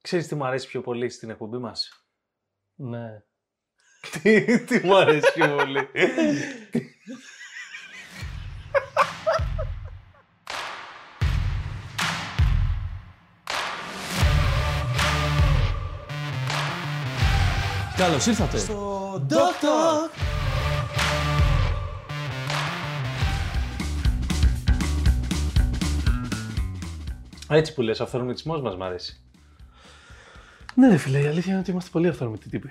Ξέρεις τι μου αρέσει πιο πολύ στην εκπομπή μας; Ναι. τι, τι μου αρέσει πιο πολύ; Καλώς ήρθατε. Στο Doctor. Έτσι που λες, ο αυθορμητισμός μας μ' αρέσει. Ναι, ρε φίλε, η αλήθεια είναι ότι είμαστε πολύ αυθόρμητοι τύποι.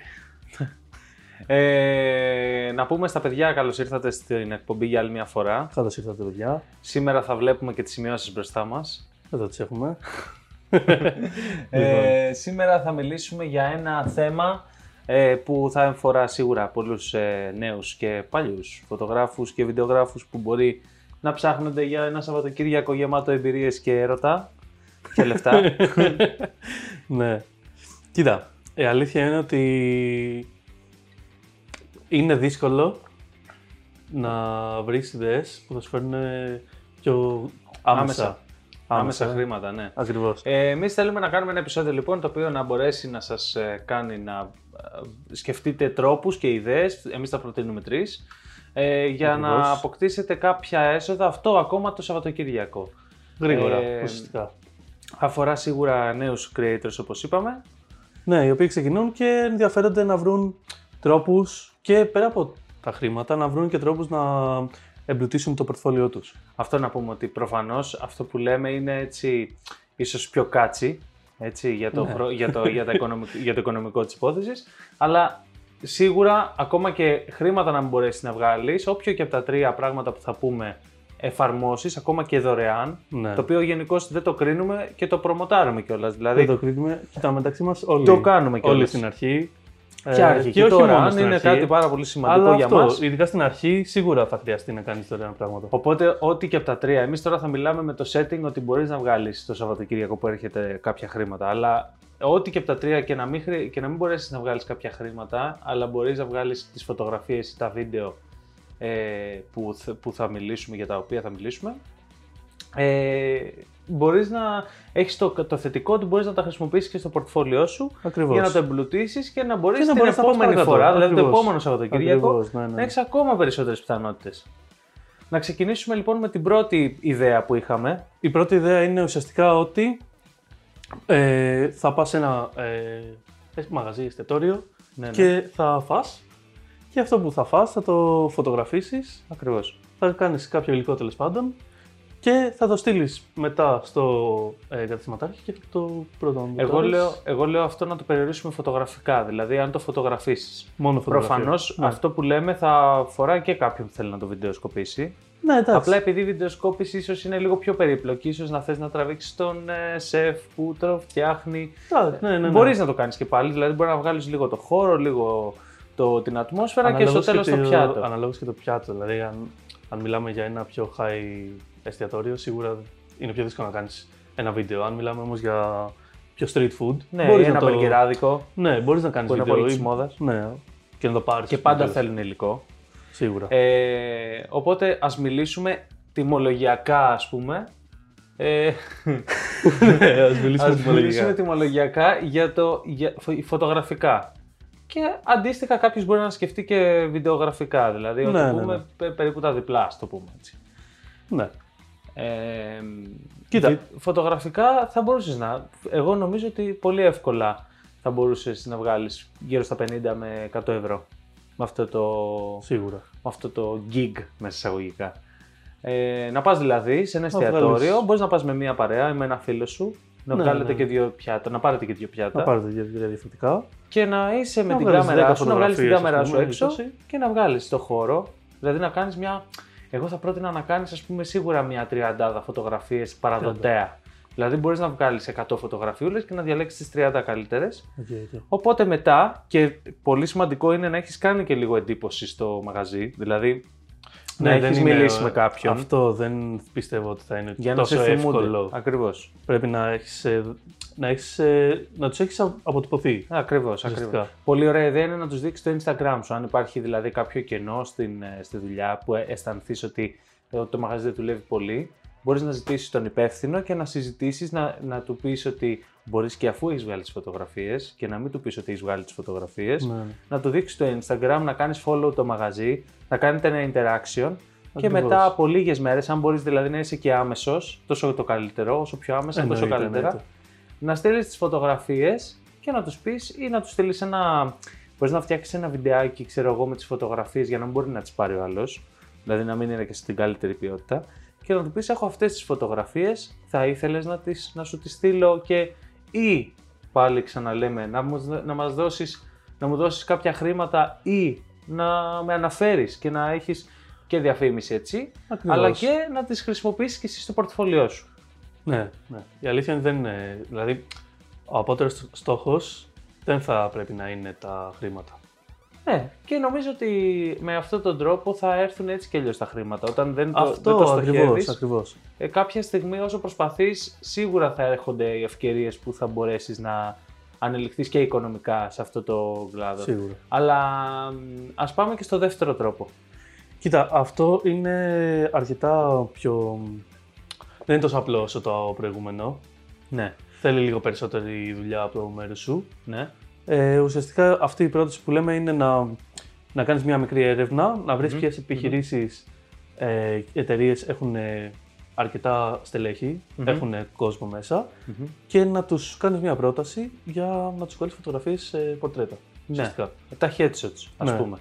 Ε, να πούμε στα παιδιά, καλώς ήρθατε στην εκπομπή για άλλη μια φορά. Καλώς ήρθατε, παιδιά. Σήμερα θα βλέπουμε και τις σημειώσεις μπροστά μας. Εδώ τις έχουμε. Ε, σήμερα θα μιλήσουμε για ένα θέμα ε, που θα εμφορά σίγουρα πολλούς ε, νέους και παλιούς φωτογράφους και βιντεογράφους που μπορεί να ψάχνονται για ένα Σαββατοκύριακο γεμάτο εμπειρίες και έρωτα και λεφτά. ναι. Κοίτα, η αλήθεια είναι ότι είναι δύσκολο να βρεις ιδέες που θα σου φέρουν πιο άμεσα. Άμεσα. Άμεσα χρήματα, ναι. Ακριβώς. Ε, Εμείς θέλουμε να κάνουμε ένα επεισόδιο λοιπόν το οποίο να μπορέσει να σας ε, κάνει να ε, σκεφτείτε τρόπους και ιδέες, εμείς θα προτείνουμε τρεις, ε, για να Ακριβώς. αποκτήσετε κάποια έσοδα αυτό ακόμα το Σαββατοκύριακο. Γρήγορα, ε, ουσιαστικά. Αφορά σίγουρα νέους creators όπως είπαμε. Ναι, οι οποίοι ξεκινούν και ενδιαφέρονται να βρουν τρόπους και πέρα από τα χρήματα, να βρουν και τρόπους να εμπλουτίσουν το πορτφόλιό τους. Αυτό να πούμε ότι προφανώς αυτό που λέμε είναι έτσι ίσως πιο κάτσι έτσι, για, το, Ναι. χρο- για, το, για, τα οικονομικ- για το οικονομικό της υπόθεσης, αλλά σίγουρα ακόμα και χρήματα να μην μπορέσεις να βγάλεις, όποιο και από τα τρία πράγματα που θα πούμε εφαρμόσεις, ακόμα και δωρεάν, Ναι. το οποίο γενικώ δεν το κρίνουμε και το προμοτάρουμε κιόλας. Δηλαδή, Δεν το κρίνουμε. Κοίτα, μεταξύ μας όλοι. το κάνουμε κιόλας. Όλοι στην αρχή. Και Ε, αρχή και όχι τώρα, μόνο αν στην είναι αρχή, κάτι πάρα πολύ σημαντικό αλλά για αυτό, μας. ειδικά στην αρχή, σίγουρα θα χρειαστεί να κάνεις δωρεάν πράγματα. Οπότε, ό,τι και από τα τρία. Εμείς τώρα θα μιλάμε με το setting ότι μπορείς να βγάλεις το Σαββατοκύριακο που έρχεται κάποια χρήματα. Αλλά ό,τι και από τα τρία και να μην, χρει... και να μην μπορέσεις να βγάλεις κάποια χρήματα, αλλά μπορείς να βγάλεις τις φωτογραφίες ή τα βίντεο ε, που, θ- που θα μιλήσουμε, για τα οποία θα μιλήσουμε. Ε, μπορείς να έχεις το, το θετικό ότι μπορείς να τα χρησιμοποιήσεις και στο πορτφόλιό σου Ακριβώς. για να το εμπλουτίσεις και να μπορείς Και να την μπορείς να πας επόμενη παρακάτω. φορά, δηλαδή το Ακριβώς. επόμενο Σαββατοκύριακο, Ακριβώς, ναι, ναι. να έχεις ακόμα περισσότερες πιθανότητες. Να ξεκινήσουμε λοιπόν με την πρώτη ιδέα που είχαμε. Η πρώτη ιδέα είναι ουσιαστικά ότι ε, θα πας σε ένα ε, μαγαζί, εστιατόριο Ναι, ναι. και θα φας και αυτό που θα φας θα το φωτογραφίσεις, Ακριβώς. θα κάνεις κάποιο υλικό τέλος πάντων και θα το στείλεις μετά στο ε, καταστηματάρχη και θα το προδοντώσεις. Εγώ λέω, εγώ λέω αυτό να το περιορίσουμε φωτογραφικά, δηλαδή αν το φωτογραφίσεις. μόνο φωτογραφία. Προφανώς ναι. αυτό που λέμε θα αφορά και κάποιον που θέλει να το βιντεοσκοπήσει. Ναι, εντάξει. Απλά επειδή η βιντεοσκόπηση ίσως είναι λίγο πιο περίπλοκη, ίσως να θες να τραβήξεις τον ε, σεφ που το φτιάχνει. Εντάξει, ναι, ναι, ναι. Μπορείς να το κάνεις και πάλι, δηλαδή μπορεί να βγάλεις λίγο το χώρο, λίγο το, την ατμόσφαιρα και στο Αναλόγως τέλος το το- πιάτο. Αναλόγως και το πιάτο. Δηλαδή, αν, αν μιλάμε για ένα πιο high εστιατόριο, σίγουρα είναι πιο δύσκολο να κάνεις ένα βίντεο. Αν μιλάμε όμως για πιο street food, Ναι, μπορείς ένα να το... μπεργκεράδικο Ναι, μπορείς να κάνεις που είναι βίντεο. πολύ ή- της μόδας. Ναι, και να το πάρεις. και στο πάντα τέλος. θέλουν υλικό. Σίγουρα. Ε, οπότε ας μιλήσουμε τιμολογιακά ας πούμε. Ε, ναι, ας μιλήσουμε ας τιμολογικά. μιλήσουμε τιμολογιακά για το για, φω- φωτογραφικά. Και αντίστοιχα κάποιος μπορεί να σκεφτεί και βιντεογραφικά, δηλαδή Ναι, ότι ναι, πούμε ναι. πε- περίπου τα διπλά, ας το πούμε έτσι. Ναι. Ε, Κοίτα. βι- Φωτογραφικά θα μπορούσες να. Εγώ νομίζω ότι πολύ εύκολα θα μπορούσες να βγάλεις γύρω στα 50 με 100 ευρώ με αυτό το, Σίγουρα. με αυτό το gig μέσα εισαγωγικά. Ε, να πας δηλαδή σε ένα Να εστιατόριο, βγάλεις- μπορείς να πας με μία παρέα ή με ένα φίλο σου, να Ναι, βγάλετε ναι. και δύο πιάτα, να πάρετε και δύο Να πιάτα πάρετε δύο δύο διαφορετικά. και να είσαι με Να την βγάλεις κάμερά 10 σου, να βγάλεις την φωτογραφίες, κάμερά ας σου πούμε, έξω 20. και να βγάλεις το χώρο, δηλαδή να κάνεις μια... Εγώ θα πρότεινα να κάνεις ας πούμε σίγουρα μια τριαντάδα φωτογραφίες παραδοτέα. Δηλαδή μπορείς να βγάλεις 100 φωτογραφιούλες και να διαλέξεις τις 30 καλύτερες. Οκ, οκ. Οπότε μετά, και πολύ σημαντικό είναι να έχεις κάνει και λίγο εντύπωση στο μαγαζί, δηλαδή να Ναι, δεν έχεις είναι- μιλήσει με κάποιον. Αυτό δεν πιστεύω ότι θα είναι Για να τόσο σε θυμούνται. εύκολο. Ακριβώς. Πρέπει να, έχεις, ε, να, έχεις, ε, να τους έχεις α- αποτυπωθεί. Ακριβώς, Ουσιαστικά. ακριβώς. Πολύ ωραία ιδέα είναι να τους δείξεις το Instagram σου. Αν υπάρχει δηλαδή κάποιο κενό στην, ε, στη δουλειά που αισθανθείς ότι ε, το μαγαζί δεν δουλεύει πολύ, μπορείς να ζητήσεις τον υπεύθυνο και να συζητήσεις, να, να του πεις ότι μπορείς και αφού έχεις βγάλει τις φωτογραφίες και να μην του πεις ότι έχεις βγάλει τις φωτογραφίες, Ναι. να του δείξεις στο Instagram, να κάνεις follow το μαγαζί, να κάνετε ένα interaction. Και Ακριβώς. μετά από λίγες μέρες, αν μπορείς δηλαδή να είσαι και άμεσος, τόσο το καλύτερο, όσο πιο άμεσα, τόσο Εννοείται, καλύτερα, εννοείται. να στείλει τις φωτογραφίες και να τους πεις ή να τους στείλεις ένα. Μπορείς να φτιάξεις ένα βιντεάκι, ξέρω εγώ, με τις φωτογραφίες για να μην μπορεί να τις πάρει ο άλλος. Δηλαδή να μην είναι και στην καλύτερη ποιότητα. Και να του πεις: Έχω αυτές τις φωτογραφίες, θα ήθελες να, τις, να σου τις στείλω και ή πάλι ξαναλέμε να, μου, να, μας δώσεις, να μου δώσεις κάποια χρήματα ή να με αναφέρεις και να έχεις και διαφήμιση έτσι, Ακριβώς. αλλά και να τις χρησιμοποιήσεις και εσύ στο πορτφολιό σου. Ναι, ναι. Η αλήθεια είναι δεν είναι. Δηλαδή, ο απότερος στόχος δεν θα πρέπει να είναι τα χρήματα. Ναι, και νομίζω ότι με αυτόν τον τρόπο θα έρθουν έτσι και αλλιώς τα χρήματα. Όταν δεν το, Αυτό δεν το ακριβώς, στοχεύεις, ακριβώς. ε, κάποια στιγμή όσο προσπαθείς, σίγουρα θα έρχονται οι ευκαιρίες που θα μπορέσεις να ανελιχθείς και οικονομικά σε αυτό το κλάδο. Σίγουρα. Αλλά μ, ας πάμε και στο δεύτερο τρόπο. Κοίτα, αυτό είναι αρκετά πιο. Δεν είναι τόσο απλό όσο το προηγούμενο. Ναι, Θέλει λίγο περισσότερη δουλειά από το μέρο σου. ναι. Ε, ουσιαστικά αυτή η πρόταση που λέμε είναι να, να κάνεις μια μικρή έρευνα, να βρεις Μμμ, ποιες επιχειρήσεις ε, εταιρείες έχουν ε, αρκετά στελέχη, Μμμ. έχουν κόσμο μέσα Μμμ. και να τους κάνεις μια πρόταση για να τους βγάλεις φωτογραφίες σε πορτρέτα. Ουσιαστικά. Τα headshots, ας Ναι. πούμε.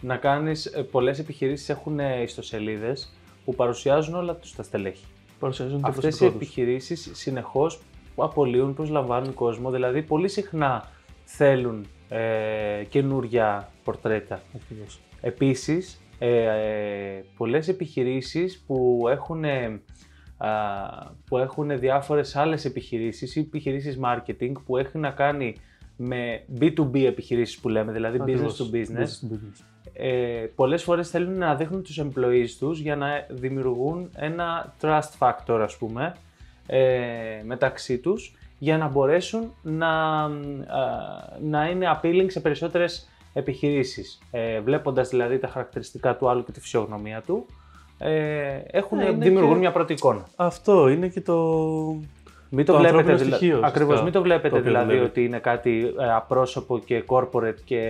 Να κάνεις, ε, πολλές επιχειρήσεις έχουν ε, ιστοσελίδες που παρουσιάζουν όλα τους τα στελέχη. Παρουσιάζουν το Αυτές οι προσωπικό τους. επιχειρήσεις συνεχώς απολύουν, προσλαμβάνουν κόσμο, δηλαδή πολύ συχνά θέλουν ε, καινούρια πορτρέτα. Ακριβώς. Επίσης, ε, ε, πολλές επιχειρήσεις που έχουν, ε, α, που έχουν διάφορες άλλες επιχειρήσεις ή επιχειρήσεις marketing που έχουν να κάνει με B2B επιχειρήσεις που λέμε, δηλαδή Ακριβώς. business to business, Business to business. ε, πολλές φορές θέλουν να δείχνουν τους employees τους για να δημιουργούν ένα trust factor ας πούμε ε, μεταξύ τους για να μπορέσουν να, α, να είναι appealing σε περισσότερες επιχειρήσεις. Ε, βλέποντας δηλαδή τα χαρακτηριστικά του άλλου και τη φυσιογνωμία του ε, έχουν, Ναι, είναι δημιουργούν και- μια πρώτη εικόνα. Αυτό είναι και το... Μην το, Το βλέπετε, ανθρώπινο δηλα... στοιχείο, Ακριβώς, ουσιαστικά, μην το βλέπετε το οποίο δηλαδή δουλεύει. ότι είναι κάτι ε, απρόσωπο και corporate και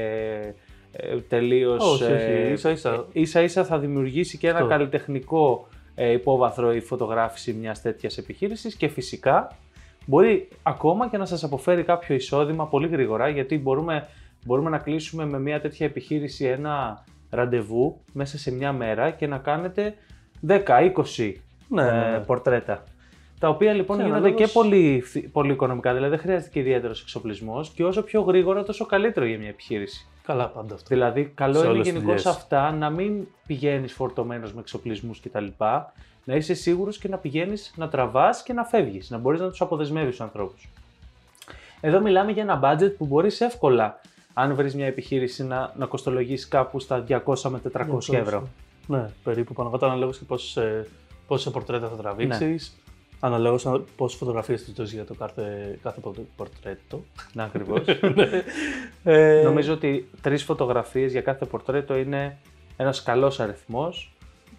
ε, τελείως... Όχι, όχι, ε, ίσα-ίσα. ίσα ίσα θα δημιουργήσει και ένα Αυτό. καλλιτεχνικό ε, υπόβαθρο η φωτογράφηση μιας τέτοιας επιχείρησης και φυσικά μπορεί ακόμα και να σας αποφέρει κάποιο εισόδημα πολύ γρήγορα γιατί μπορούμε, μπορούμε να κλείσουμε με μια τέτοια επιχείρηση ένα ραντεβού μέσα σε μια μέρα και να κάνετε 10-20 Ναι, ναι, ε, ναι. πορτρέτα. Τα οποία λοιπόν Και γίνονται αναλόγως- και πολύ, φυ- πολύ οικονομικά, δηλαδή δεν χρειάζεται και ιδιαίτερος εξοπλισμός και όσο πιο γρήγορα τόσο καλύτερο για μια επιχείρηση. Καλά πάντα αυτό. Δηλαδή, καλό Σε είναι όλες τις γενικώς δουλειές. αυτά να μην πηγαίνεις φορτωμένος με εξοπλισμούς κτλ. Να είσαι σίγουρος και να πηγαίνεις να τραβάς και να φεύγεις, να μπορείς να τους αποδεσμεύεις τους ανθρώπους. Εδώ μιλάμε για ένα budget που μπορείς εύκολα, αν βρεις μια επιχείρηση, να, να κοστολογήσει κάπου στα 200 με 400 ευρώ. Ναι, περίπου πάνω κάτω αναλόγως και πώς, ε, πόσα πορτρέτα θα τραβήξεις. Αναλόγως α- πόσες φωτογραφίες θα δώσεις για το κάθε, κάθε πορ- πορτρέτο. Να ακριβώς. Ε, Νομίζω ότι τρεις φωτογραφίες για κάθε πορτρέτο είναι ένας καλός αριθμός.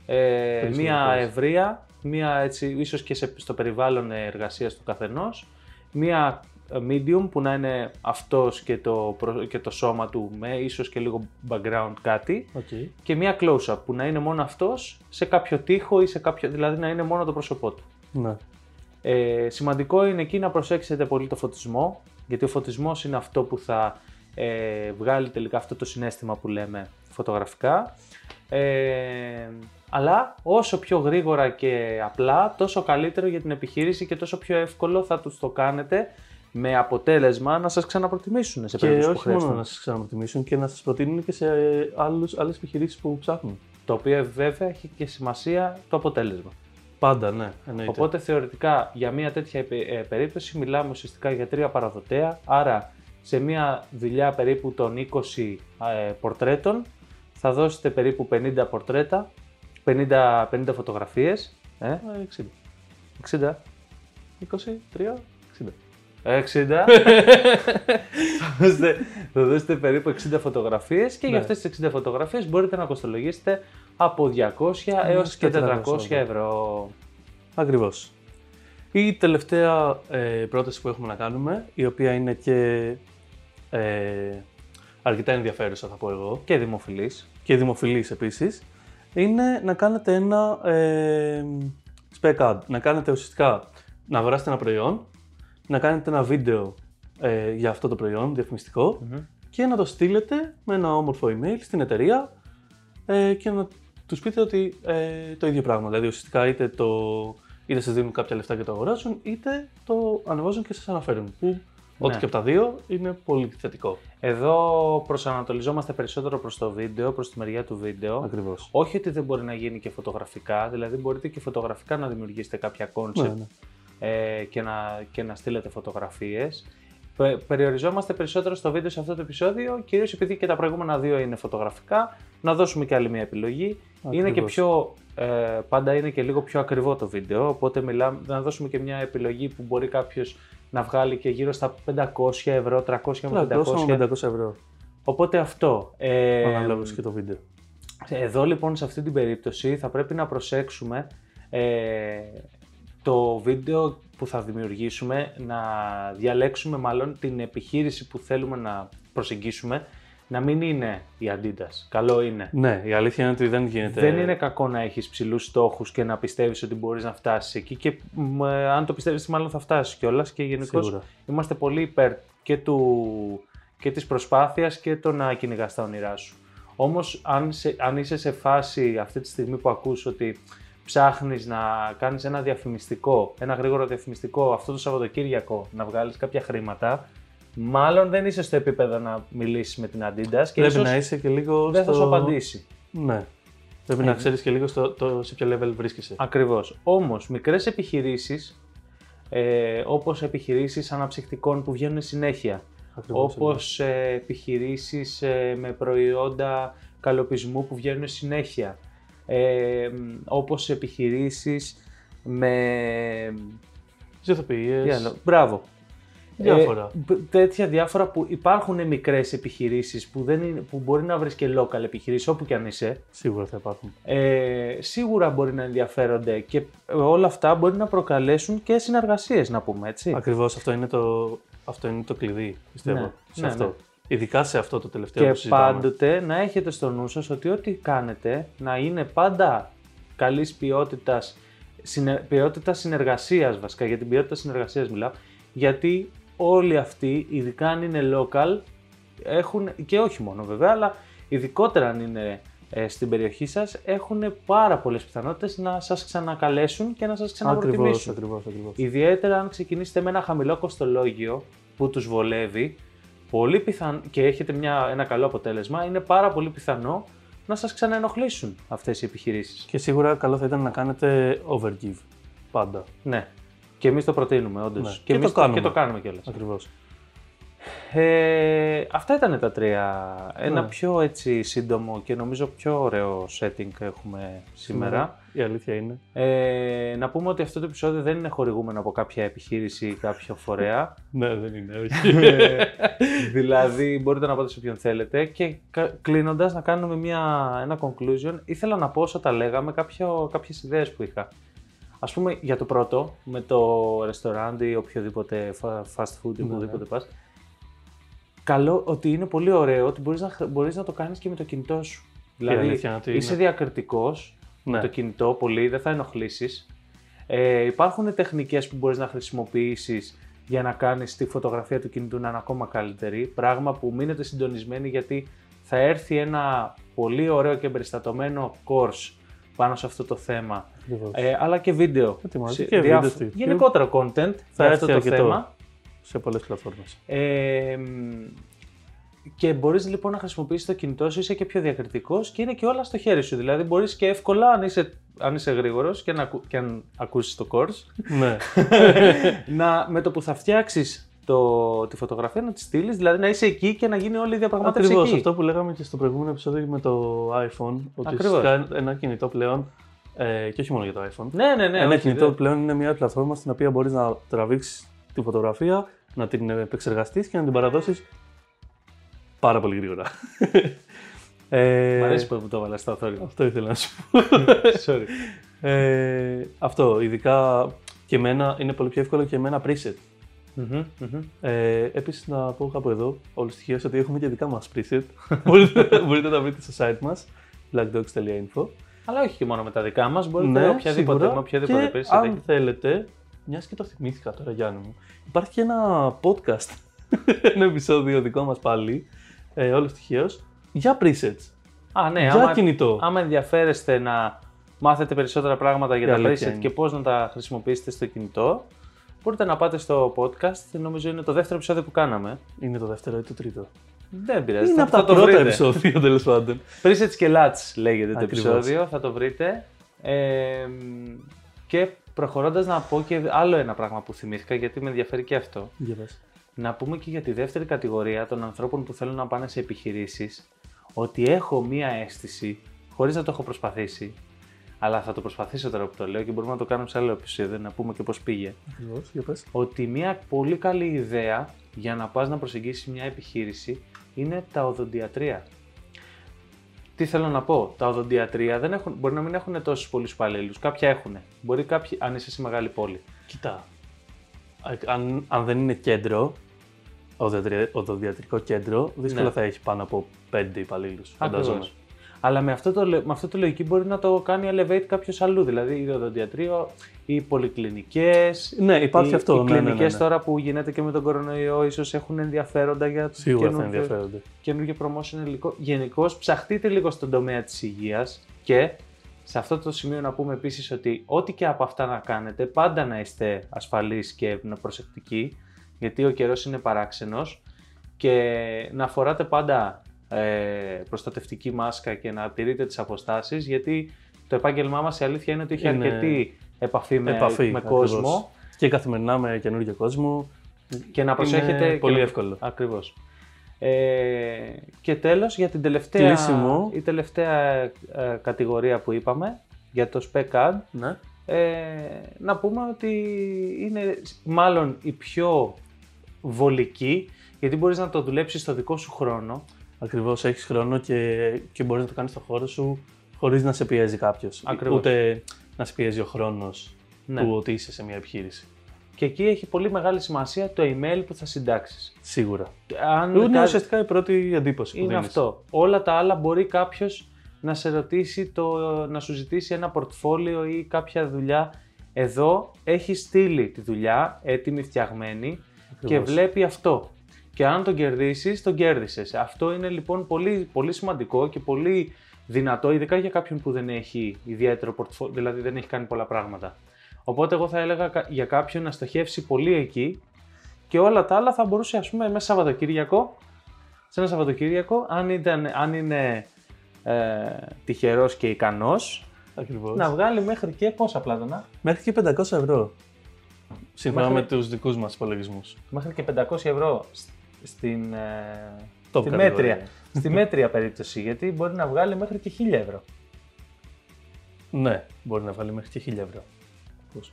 Ε, Τρεις μία φωτογραφίες. ευρεία, μία έτσι, ίσως και σε, στο περιβάλλον εργασίας του καθενός, μία ε, medium που να είναι αυτός και το, προ- και το σώμα του με ίσως και λίγο background κάτι οκ. και μία close-up που να είναι μόνο αυτός σε κάποιο τοίχο ή σε κάποιο, δηλαδή να είναι μόνο το πρόσωπό του. Ναι. Ε, σημαντικό είναι εκεί να προσέξετε πολύ το φωτισμό, γιατί ο φωτισμός είναι αυτό που θα ε, βγάλει τελικά αυτό το συνέστημα που λέμε φωτογραφικά. Ε, αλλά όσο πιο γρήγορα και απλά, τόσο καλύτερο για την επιχείρηση και τόσο πιο εύκολο θα τους το κάνετε με αποτέλεσμα να σας ξαναπροτιμήσουν σε Και περίπτωση που όχι μόνο χρειαστούν. να σας ξαναπροτιμήσουν και να σας προτείνουν και σε άλλους, άλλες επιχειρήσεις που ψάχνουν. Το οποίο βέβαια έχει και σημασία το αποτέλεσμα. Πάντα, ναι, εννοείται. Οπότε θεωρητικά για μια τέτοια επι- ε, περίπτωση μιλάμε ουσιαστικά για τρία παραδοτέα, άρα σε μια δουλειά περίπου των 20 ε, πορτρέτων θα δώσετε περίπου 50 πορτρέτα, 50, 50 φωτογραφίες, ε, Ε, 60. 60, 23, 60. 60. θα, δώσετε, θα δώσετε περίπου 60 φωτογραφίες και για Ναι. αυτές τις 60 φωτογραφίες μπορείτε να κοστολογήσετε από 200 έως και 400 400 ευρώ. Ακριβώς. Η τελευταία ε, πρόταση που έχουμε να κάνουμε, η οποία είναι και ε, αρκετά ενδιαφέρουσα θα πω εγώ Και δημοφιλής. και δημοφιλής επίσης, είναι να κάνετε ένα ε, spec ad. Να κάνετε ουσιαστικά να αγοράσετε ένα προϊόν, να κάνετε ένα βίντεο ε, για αυτό το προϊόν διαφημιστικό και να το στείλετε με ένα όμορφο email στην εταιρεία ε, και να τους πείτε ότι ε, το ίδιο πράγμα. Δηλαδή ουσιαστικά είτε, το, είτε σας δίνουν κάποια λεφτά και το αγοράζουν, είτε το ανεβάζουν και σας αναφέρουν. Που ό,τι Ναι. και από τα δύο είναι πολύ θετικό. Εδώ προσανατολιζόμαστε περισσότερο προς το βίντεο, προς τη μεριά του βίντεο. Ακριβώς. Όχι ότι δεν μπορεί να γίνει και φωτογραφικά, δηλαδή μπορείτε και φωτογραφικά να δημιουργήσετε κάποια κόνσεπτ Ναι, ναι. ε, και, να, και να στείλετε φωτογραφίες. Πε- Περιοριζόμαστε περισσότερο στο βίντεο σε αυτό το επεισόδιο, κυρίως επειδή και τα προηγούμενα δύο είναι φωτογραφικά, να δώσουμε και άλλη μια επιλογή. Είναι και Ακριβώς. πιο, ε, πάντα είναι και λίγο πιο ακριβό το βίντεο, οπότε μιλάμε, να δώσουμε και μια επιλογή που μπορεί κάποιος να βγάλει και γύρω στα 500 ευρώ, 300 με 300 500. με 500 ευρώ. Οπότε αυτό. Ε, Αναλόγως και το βίντεο. εδώ λοιπόν σε αυτή την περίπτωση θα πρέπει να προσέξουμε ε, το βίντεο που θα δημιουργήσουμε, να διαλέξουμε μάλλον την επιχείρηση που θέλουμε να προσεγγίσουμε, να μην είναι η Adidas. Καλό είναι. Ναι, η αλήθεια είναι ότι δεν γίνεται. Δεν είναι κακό να έχεις ψηλούς στόχους και να πιστεύεις ότι μπορείς να φτάσεις εκεί και μ, ε, αν το πιστεύεις μάλλον θα φτάσεις κιόλας και γενικώς Σίγουρα. είμαστε πολύ υπέρ και, του, και της προσπάθειας και το να κυνηγάς τα όνειρά σου. Όμως αν, σε- αν είσαι σε φάση αυτή τη στιγμή που ακούς ότι ψάχνεις να κάνεις ένα διαφημιστικό, ένα γρήγορο διαφημιστικό αυτό το Σαββατοκύριακο να βγάλεις κάποια χρήματα, μάλλον δεν είσαι στο επίπεδο να μιλήσεις με την Adidas και Πρέπει ίσως να είσαι και λίγο. δεν θα στο... σου απαντήσει. Ναι. Πρέπει να ξέρεις και λίγο στο, το, σε ποιο level βρίσκεσαι. Ακριβώς. Όμως, μικρές επιχειρήσεις, ε, όπως επιχειρήσεις αναψυκτικών που βγαίνουν συνέχεια, Ακριβώς, όπως ε, επιχειρήσεις ε, με προϊόντα καλοπισμού που βγαίνουν συνέχεια, ε, μ, όπως επιχειρήσεις με... Τι ηθοποιίες, Τι άλλο, μπράβο. Διάφορα. Ε, π- τέτοια διάφορα που υπάρχουν μικρές επιχειρήσεις που, δεν είναι, που μπορεί να βρεις και local επιχειρήσεις όπου και αν είσαι. Σίγουρα θα υπάρχουν. Ε, σίγουρα μπορεί να ενδιαφέρονται και όλα αυτά μπορεί να προκαλέσουν και συνεργασίες να πούμε έτσι. Ακριβώς αυτό, είναι το, αυτό είναι το κλειδί, πιστεύω. Ναι, σε ναι, αυτό. ναι. Ειδικά σε αυτό το τελευταίο Και που συζητάμε. πάντοτε να έχετε στο νου σας ότι ό,τι κάνετε να είναι πάντα καλής ποιότητας, συνε, ποιότητας συνεργασίας βασικά, για την ποιότητα συνεργασίας μιλάω, γιατί όλοι αυτοί, ειδικά αν είναι local, έχουν, και όχι μόνο βέβαια, αλλά ειδικότερα αν είναι ε, στην περιοχή σας, έχουν πάρα πολλές πιθανότητες να σας ξανακαλέσουν και να σας Ακριβώς, ξαναπροτιμήσουν. ακριβώς, ακριβώς. Ιδιαίτερα αν ξεκινήσετε με ένα χαμηλό κοστολόγιο που τους βολεύει, πολύ πιθανό και έχετε μια, ένα καλό αποτέλεσμα, είναι πάρα πολύ πιθανό να σας ξαναενοχλήσουν αυτές οι επιχειρήσεις. Και σίγουρα καλό θα ήταν να κάνετε overgive. Πάντα. Ναι. Και εμείς το προτείνουμε όντως. Ναι. Και, Και εμείς το κάνουμε. Και το κάνουμε κιόλας. Ακριβώς. Ε, αυτά ήταν τα τρία. Ένα Ναι. πιο έτσι σύντομο και νομίζω πιο ωραίο setting έχουμε σήμερα. Η αλήθεια είναι. Ε, να πούμε ότι αυτό το επεισόδιο δεν είναι χορηγούμενο από κάποια επιχείρηση ή κάποιο φορέα. Ναι, δεν είναι. όχι. δηλαδή μπορείτε να πάτε σε όποιον θέλετε και κλείνοντας να κάνουμε μια, ένα conclusion ήθελα να πω όσο τα λέγαμε κάποιο, κάποιες ιδέες που είχα. Ας πούμε για το πρώτο με το restaurant ή οποιοδήποτε fa- fast food ή Ναι. οπουδήποτε πας καλό ότι είναι πολύ ωραίο ότι μπορείς να, χρ- μπορείς να το κάνεις και με το κινητό σου. Δηλαδή αλήθεια είναι ότι είσαι είναι- διακριτικός με Ναι. το κινητό πολύ, δεν θα ενοχλήσεις. Ε, υπάρχουν τεχνικές που μπορείς να χρησιμοποιήσεις για να κάνεις τη φωτογραφία του κινητού να είναι ακόμα καλύτερη. Πράγμα που μείνετε συντονισμένοι γιατί θα έρθει ένα πολύ ωραίο και εμπεριστατωμένο course πάνω σε αυτό το θέμα. Ακριβώς. Ε, αλλά και βίντεο. Ετοιμάζεται Σε και διάφ- βίντεο στο YouTube. Γενικότερα content Θα για έρθει αυτό το αρκετό. θέμα. Σε πολλές πλατφόρμες. Ε, μ, και μπορείς λοιπόν να χρησιμοποιήσεις το κινητό σου, είσαι και πιο διακριτικός και είναι και όλα στο χέρι σου. Δηλαδή μπορείς και εύκολα, αν είσαι, αν είσαι γρήγορος και, να ακου- και αν ακούσεις το course, ναι. να, με το που θα φτιάξεις τη φωτογραφία να τη στείλεις, δηλαδή να είσαι εκεί και να γίνει όλη η διαπραγμάτευση Ακριβώς, εκεί. αυτό που λέγαμε και στο προηγούμενο επεισόδιο με το iPhone. Ότι Ακριβώς. ουσιαστικά ένα κινητό πλέον, ε, και όχι μόνο για το iPhone, Ναι, ναι, ναι. ένα όχι, κινητό δεν- πλέον είναι μια πλατφόρμα στην οποία μπορείς να τραβήξεις τη φωτογραφία, να την επεξεργαστείς και να την παραδώσεις πάρα πολύ γρήγορα. ε, Μ' αρέσει που μου το έβαλα στα θόρυβα. Αυτό ήθελα να σου πω. Sorry. Ε, αυτό, ειδικά Και με ένα, είναι πολύ πιο εύκολο και με ένα preset. Μμμ, μμμ. Ε, Επίσης, να πω κάπου εδώ, όλου στοιχεία, ότι έχουμε και δικά μας preset. μπορείτε, μπορείτε να τα βρείτε στο site μας, blackdogs.info. Αλλά όχι και μόνο με τα δικά μας, μπορείτε οποιαδήποτε, σίγουρα. με οποιαδήποτε και preset αν έχετε. θέλετε, μιας και το θυμήθηκα τώρα, Γιάννη μου, υπάρχει και ένα podcast, ένα επεισόδιο δικό μας πάλι, ε, όλο τυχαίω, για presets. Α, ναι, για άμα, κινητό. άμα ενδιαφέρεστε να μάθετε περισσότερα πράγματα για Η τα αλήθεια preset είναι. και πώς να τα χρησιμοποιήσετε στο κινητό, μπορείτε να πάτε στο podcast. Νομίζω είναι το δεύτερο επεισόδιο που κάναμε. Είναι το δεύτερο ή το τρίτο; Δεν πειράζει. Είναι θα- από θα τα το πρώτα βρείτε. επεισόδια τέλος πάντων. Presets και Lats λέγεται το Ακριβώς. επεισόδιο, θα το βρείτε. Ε, και προχωρώντας να πω και άλλο ένα πράγμα που θυμήθηκα γιατί με ενδιαφέρει και αυτό. Για πες. Να πούμε και για τη δεύτερη κατηγορία των ανθρώπων που θέλουν να πάνε σε επιχειρήσεις ότι έχω μία αίσθηση, χωρίς να το έχω προσπαθήσει, αλλά θα το προσπαθήσω τώρα που το λέω και μπορούμε να το κάνουμε σε άλλο επεισόδιο, να πούμε και πώς πήγε, Ακριβώς, για πες. ότι μία πολύ καλή ιδέα για να πας να προσεγγίσεις μια επιχείρηση είναι τα οδοντιατρία. Τι θέλω να πω, τα οδοντιατρία δεν έχουν, μπορεί να μην έχουν τόσους πολλούς υπαλλήλους, κάποια έχουν. Μπορεί κάποιοι, αν είσαι σε μεγάλη πόλη. Κοίτα. Αν, αν δεν είναι κέντρο, οδοντια- οδοντιατρικό κέντρο, δύσκολα Ναι. θα έχει πάνω από πέντε υπαλλήλους. Φαντάζομαι. Ακριβώς. Αλλά με αυτό, το, λε- με αυτό το λογική μπορεί να το κάνει elevate κάποιος αλλού. Δηλαδή, η οδοντιατρίο, οι πολυκλινικές. Ναι, υπάρχει οι, αυτό. Οι ναι, ναι, ναι, κλινικές ναι. τώρα που γίνεται και με τον κορονοϊό, ίσως έχουν ενδιαφέροντα για το Σίγουρα θα καινούργιο- ενδιαφέρονται. καινούργιο promotion υλικό. Γενικώς, ψαχτείτε λίγο στον τομέα της υγείας και σε αυτό το σημείο να πούμε επίσης ότι ό,τι και από αυτά να κάνετε, πάντα να είστε ασφαλείς και να προσεκτικοί, γιατί ο καιρός είναι παράξενος και να φοράτε πάντα ε, προστατευτική μάσκα και να τηρείτε τις αποστάσεις, γιατί το επάγγελμά μας η αλήθεια είναι ότι έχει Είναι αρκετή επαφή με, Επαφή, με ακριβώς. κόσμο Και καθημερινά με καινούργιο κόσμο. και να προσέχετε. Είναι πολύ και να- εύκολο. Ακριβώς. Ε, και τέλος για την τελευταία, Κλείσιμο. η τελευταία ε, κατηγορία που είπαμε για το spec ad Ναι. ε, να πούμε ότι είναι μάλλον η πιο βολική γιατί μπορείς να το δουλέψεις στο δικό σου χρόνο Ακριβώς έχεις χρόνο και, και μπορείς να το κάνεις στο χώρο σου χωρίς να σε πιέζει κάποιος. Ακριβώς. Ούτε να σε πιέζει ο χρόνος Ναι. του ότι είσαι σε μια επιχείρηση. και εκεί έχει πολύ μεγάλη σημασία το email που θα συντάξεις. Σίγουρα. Αν Είναι κα- ουσιαστικά η πρώτη εντύπωση που είναι δίνεις. αυτό. Όλα τα άλλα μπορεί κάποιος να σε ρωτήσει, το, να σου ζητήσει ένα πορτφόλιο ή κάποια δουλειά. Εδώ έχεις στείλει τη δουλειά έτοιμη, φτιαγμένη και Ακριβώς. βλέπει αυτό. Και αν τον κερδίσεις, τον κέρδισες. Αυτό είναι λοιπόν πολύ, πολύ σημαντικό και πολύ δυνατό, ειδικά για κάποιον που δεν έχει ιδιαίτερο πορτφόλιο, δηλαδή δεν έχει κάνει πολλά πράγματα. Οπότε εγώ θα έλεγα κα- για κάποιον να στοχεύσει πολύ εκεί και όλα τα άλλα θα μπορούσε ας πούμε μέσα Σαββατοκύριακο, σε ένα Σαββατοκύριακο, αν, ήταν, αν είναι ε, τυχερός και ικανός, Ακριβώς. να βγάλει μέχρι και πόσα πλάτωνα, Μέχρι και 500 ευρώ. Σύμφωνα Μέχρι- με τους δικούς μας υπολογισμούς. μέχρι και 500 ευρώ σ- στην, ε, Top στη, κατηγορία. μέτρια, στη μέτρια περίπτωση, γιατί μπορεί να βγάλει μέχρι και 1000 ευρώ. Ναι, μπορεί να βάλει μέχρι και 1000 ευρώ. Πώς;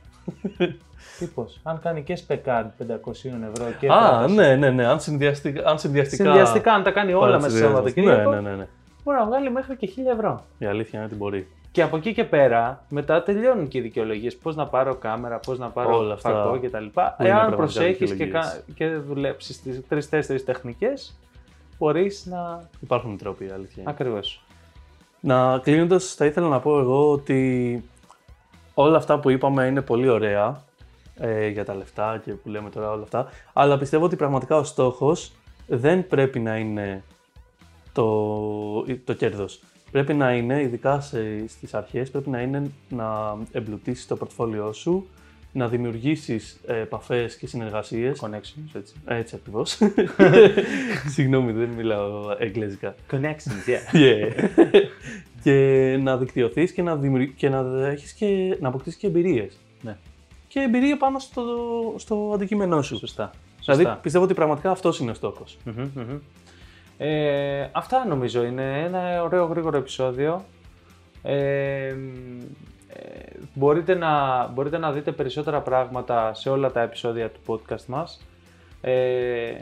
Τι πώς, αν κάνει και spec 500 ευρώ και Α, πρόταση. ναι, ναι, ναι. Αν συνδυαστικά. Αν συνδυαστικά, Συνδυαστικά, αν τα κάνει όλα μέσα σε παρατσιδιάζεις. Σαββατοκύριακο, Ναι, ναι, ναι, ναι. Μπορεί να βγάλει μέχρι και 1000 ευρώ. Η αλήθεια είναι ότι μπορεί. Και από εκεί και πέρα, μετά τελειώνουν και οι δικαιολογίες. Πώς να πάρω κάμερα, πώς να πάρω Όλα αυτά φακό κτλ. που είναι Εάν πραγματικά προσέχεις και, δικαιολογίες. κα- και δουλέψεις τις τρει-τέσσερι τεχνικές, μπορείς να. Υπάρχουν τρόποι, η αλήθεια. είναι. Ακριβώς. Να κλείνοντας, θα ήθελα να πω εγώ ότι όλα αυτά που είπαμε είναι πολύ ωραία ε, για τα λεφτά και που λέμε τώρα όλα αυτά. Αλλά πιστεύω ότι πραγματικά ο στόχος δεν πρέπει να είναι το, το κέρδος. Πρέπει να είναι, ειδικά σε, στις αρχές, πρέπει να είναι να εμπλουτίσεις το πορτφόλιό σου, να δημιουργήσεις ε, επαφές και συνεργασίες. Connections, έτσι. Έτσι ακριβώς. Συγγνώμη, δεν μιλάω εγγλέζικα. Connections, yeah. Yeah. και να δικτυωθείς και να, δημιουργ... και να, έχεις και... να αποκτήσεις και εμπειρίες. Ναι. Και εμπειρία πάνω στο, στο αντικείμενό σου. Σωστά. Δηλαδή Σωστά. πιστεύω ότι πραγματικά αυτός είναι ο στόχος. Μμμ, μμμ. Ε, αυτά νομίζω είναι ένα ωραίο γρήγορο επεισόδιο. Ε, ε, μπορείτε, να, μπορείτε να δείτε περισσότερα πράγματα σε όλα τα επεισόδια του podcast μας. Ε,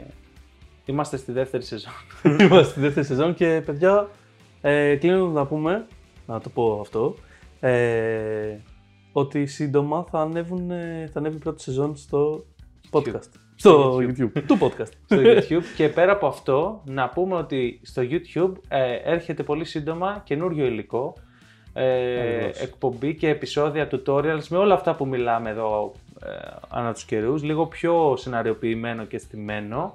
είμαστε στη δεύτερη σεζόν. Είμαστε στη δεύτερη σεζόν και παιδιά, ε, κλείνοντα να πούμε, να το πω αυτό. Ε, ότι σύντομα θα, ανέβουν, ε, θα ανέβει η πρώτη σεζόν στο podcast. Στο YouTube. του podcast. στο YouTube. και πέρα από αυτό, να πούμε ότι στο YouTube ε, έρχεται πολύ σύντομα καινούριο υλικό. Ε, Ακριβώς. εκπομπή και επεισόδια tutorials με όλα αυτά που μιλάμε εδώ ε, ανά τους καιρούς, λίγο πιο σεναριοποιημένο και στημένο.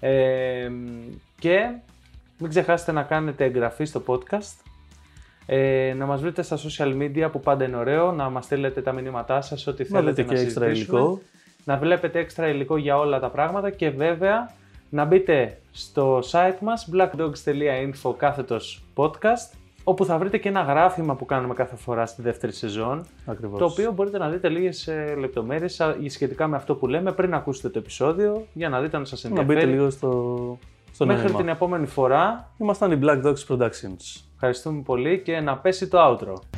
Ε, και μην ξεχάσετε να κάνετε εγγραφή στο podcast, ε, να μας βρείτε στα social media που πάντα είναι ωραίο, να μας στείλετε τα μηνύματά σας, ό,τι Να θέλετε δείτε να και έξτρα συζητήσουμε υλικό. Να βλέπετε έξτρα υλικό για όλα τα πράγματα και βέβαια να μπείτε στο site μας blackdogs.info κάθετος podcast όπου θα βρείτε και ένα γράφημα που κάνουμε κάθε φορά στη δεύτερη σεζόν Ακριβώς. το οποίο μπορείτε να δείτε λίγες ε, λεπτομέρειες α, σχετικά με αυτό που λέμε πριν ακούσετε το επεισόδιο για να δείτε αν σας Να ενδιαφέρει. μπείτε λίγο στο, στο Μέχρι νόημα. την επόμενη φορά Ήμασταν οι Black Dogs Productions. ευχαριστούμε πολύ και να πέσει το outro.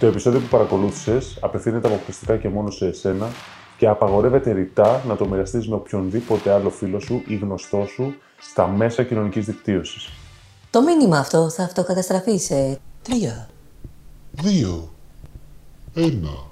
Το επεισόδιο που παρακολούθησες απευθύνεται αποκλειστικά και μόνο σε εσένα και απαγορεύεται ρητά να το μοιραστείς με οποιονδήποτε άλλο φίλο σου ή γνωστό σου στα μέσα κοινωνικής δικτύωσης. Το μήνυμα αυτό θα αυτοκαταστραφεί σε τρία, δύο, ένα.